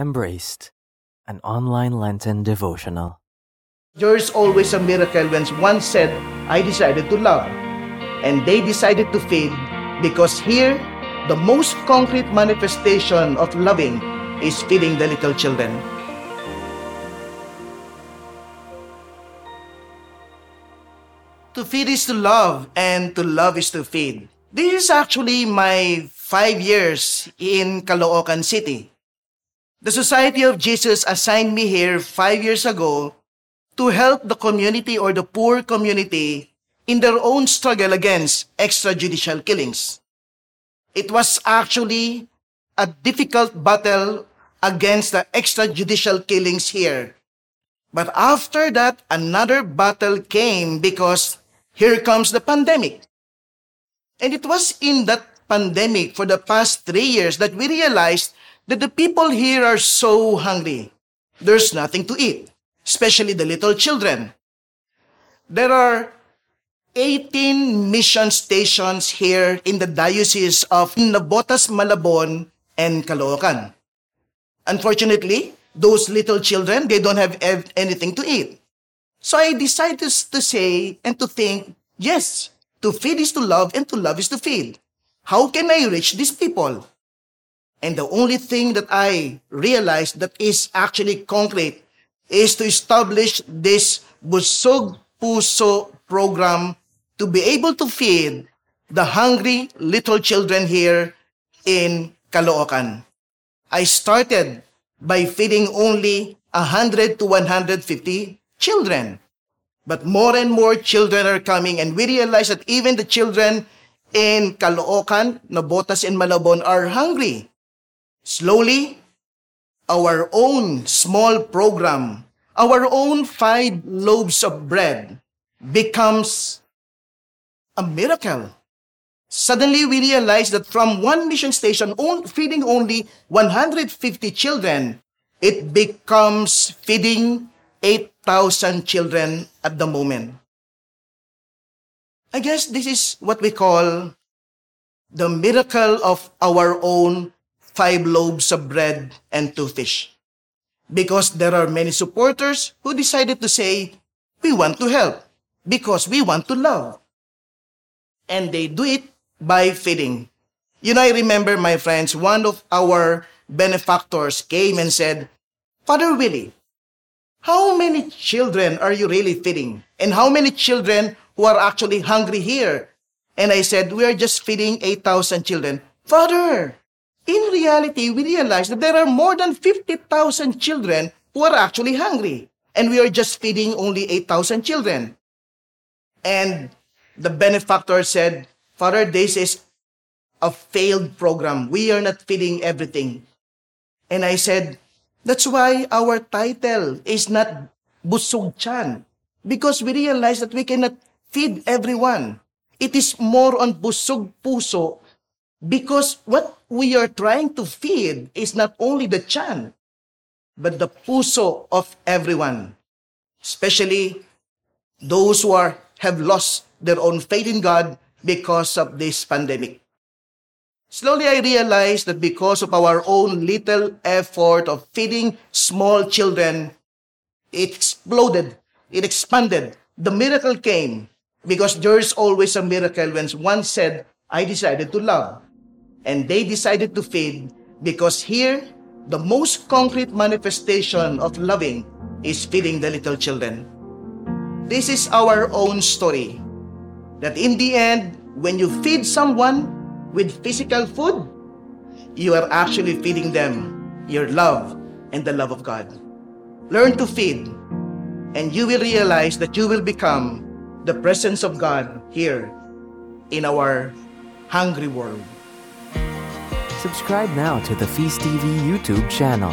Embraced, an online Lenten devotional. There is always a miracle when one said, I decided to love. And they decided to feed because here, the most concrete manifestation of loving is feeding the little children. To feed is to love, and to love is to feed. This is actually my five years in Caloocan City. The Society of Jesus assigned me here five years ago to help the community or the poor community in their own struggle against extrajudicial killings. It was actually a difficult battle against the extrajudicial killings here. But after that, another battle came because here comes the pandemic. And it was in that pandemic for the past three years that we realized that the people here are so hungry. There's nothing to eat, especially the little children. There are 18 mission stations here in the diocese of Navotas, Malabon, and Caloocan. Unfortunately, those little children, they don't have anything to eat. So I decided to say and to think, yes, to feed is to love and to love is to feed. How can I reach these people? And the only thing that I realized that is actually concrete is to establish this Busog Puso program to be able to feed the hungry little children here in Caloocan. I started by feeding only 100 to 150 children. But more and more children are coming and we realize that even the children in Caloocan, Nabotas, and Malabon are hungry. Slowly, our own small program, our own five loaves of bread becomes a miracle. Suddenly, we realize that from one mission station on, feeding only 150 children, it becomes feeding 8,000 children at the moment. I guess this is what we call the miracle of our own five loaves of bread and two fish. Because there are many supporters who decided to say, we want to help because we want to love. And they do it by feeding. You know, I remember, my friends, one of our benefactors came and said, Father Willie, how many children are you really feeding? And how many children who are actually hungry here? And I said, we are just feeding 8,000 children. Father, in reality, we realize that there are more than 50,000 children who are actually hungry. And we are just feeding only 8,000 children. And the benefactor said, Father, this is a failed program. We are not feeding everything. And I said, that's why our title is not Busog Chan. Because we realize that we cannot feed everyone. It is more on Busog Puso because what we are trying to feed is not only the chan, but the puso of everyone, especially those who are, have lost their own faith in God because of this pandemic. Slowly, I realized that because of our own little effort of feeding small children, it exploded, it expanded. The miracle came because there is always a miracle when one said, I decided to love. And they decided to feed because here, the most concrete manifestation of loving is feeding the little children. This is our own story. That in the end, when you feed someone with physical food, you are actually feeding them your love and the love of God. Learn to feed, and you will realize that you will become the presence of God here in our hungry world. Subscribe now to the Feast TV YouTube channel